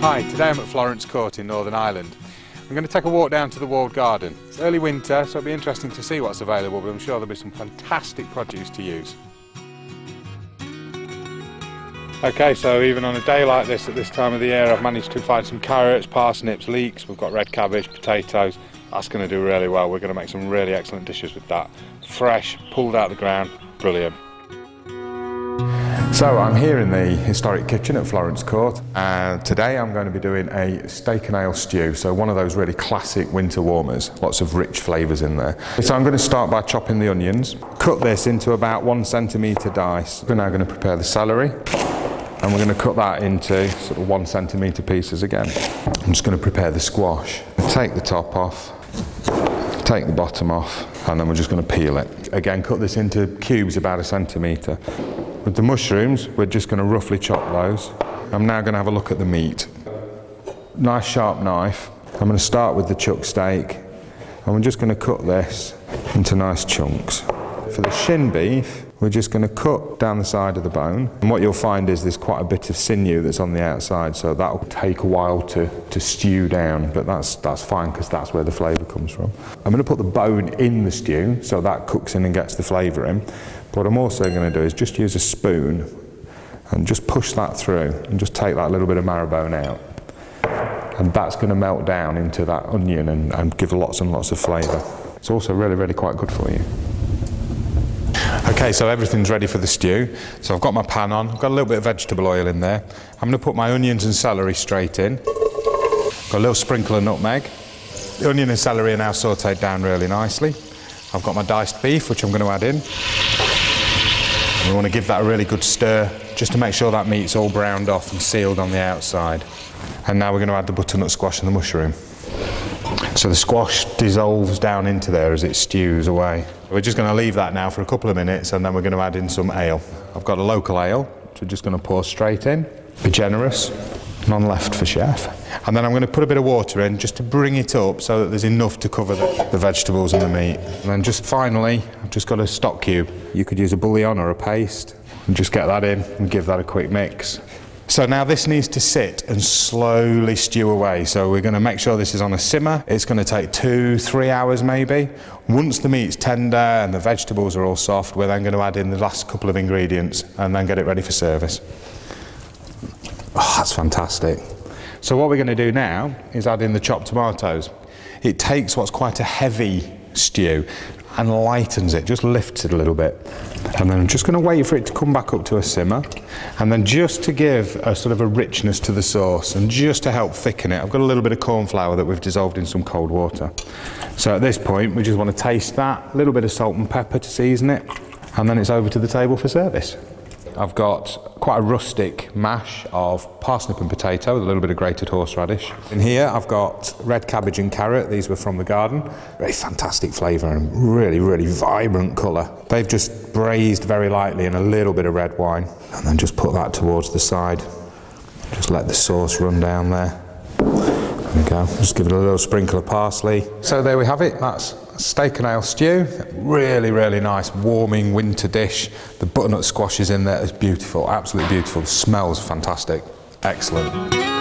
Hi, today I'm at Florence Court in Northern Ireland. I'm going to take a walk down to the walled garden. It's early winter, so it'll be interesting to see what's available, but I'm sure there'll be some fantastic produce to use. Okay, so even on a day like this at this time of the year, I've managed to find some carrots, parsnips, leeks, we've got red cabbage, potatoes. That's going to do really well. We're going to make some really excellent dishes with that. Fresh, pulled out of the ground, brilliant. So I'm here in the historic kitchen at Florence Court and today I'm going to be doing a steak and ale stew, so one of those really classic winter warmers, lots of rich flavours in there. So I'm going to start by chopping the onions, cut this into about one centimetre dice. We're now going to prepare the celery and we're going to cut that into sort of one centimetre pieces again. I'm just going to prepare the squash. Take the top off, take the bottom off and then we're just going to peel it. Again cut this into cubes about a centimetre. With the mushrooms, we're just going to roughly chop those. I'm now going to have a look at the meat. Nice sharp knife. I'm going to start with the chuck steak and we're just going to cut this into nice chunks. For the shin beef, we're just going to cut down the side of the bone. And what you'll find is there's quite a bit of sinew that's on the outside, so that will take a while to, to stew down, but that's, that's fine because that's where the flavour comes from. I'm going to put the bone in the stew, so that cooks in and gets the flavour in. But What I'm also going to do is just use a spoon and just push that through and just take that little bit of marrow bone out. And that's going to melt down into that onion and, and give lots and lots of flavour. It's also really, really quite good for you. Okay, so everything's ready for the stew. So I've got my pan on, I've got a little bit of vegetable oil in there. I'm going to put my onions and celery straight in. Got a little sprinkle of nutmeg. The onion and celery are now sautéed down really nicely. I've got my diced beef, which I'm going to add in. We want to give that a really good stir just to make sure that meat's all browned off and sealed on the outside. And now we're going to add the butternut squash and the mushroom. So the squash dissolves down into there as it stews away. We're just going to leave that now for a couple of minutes and then we're going to add in some ale. I've got a local ale, which we're just going to pour straight in. Be generous, none left for chef. And then I'm going to put a bit of water in just to bring it up so that there's enough to cover the, the vegetables and the meat. And then just finally, I've just got a stock cube. You could use a bouillon or a paste and just get that in and give that a quick mix. So now this needs to sit and slowly stew away. So we're going to make sure this is on a simmer. It's going to take two, three hours maybe. Once the meat's tender and the vegetables are all soft, we're then going to add in the last couple of ingredients and then get it ready for service. Oh, that's fantastic. So what we're going to do now is add in the chopped tomatoes. It takes what's quite a heavy stew and lightens it, just lifts it a little bit. And then I'm just going to wait for it to come back up to a simmer. And then just to give a sort of a richness to the sauce and just to help thicken it, I've got a little bit of corn flour that we've dissolved in some cold water. So at this point, we just want to taste that, a little bit of salt and pepper to season it, and then it's over to the table for service. I've got quite a rustic mash of parsnip and potato with a little bit of grated horseradish. In here I've got red cabbage and carrot, these were from the garden. Very fantastic flavour and really, really vibrant colour. They've just braised very lightly in a little bit of red wine and then just put that towards the side. Just let the sauce run down there. There we go. Just give it a little sprinkle of parsley. So there we have it. That's steak and ale stew. Really, really nice, warming winter dish. The butternut squash is in there. It's beautiful, absolutely beautiful. smells fantastic. Excellent.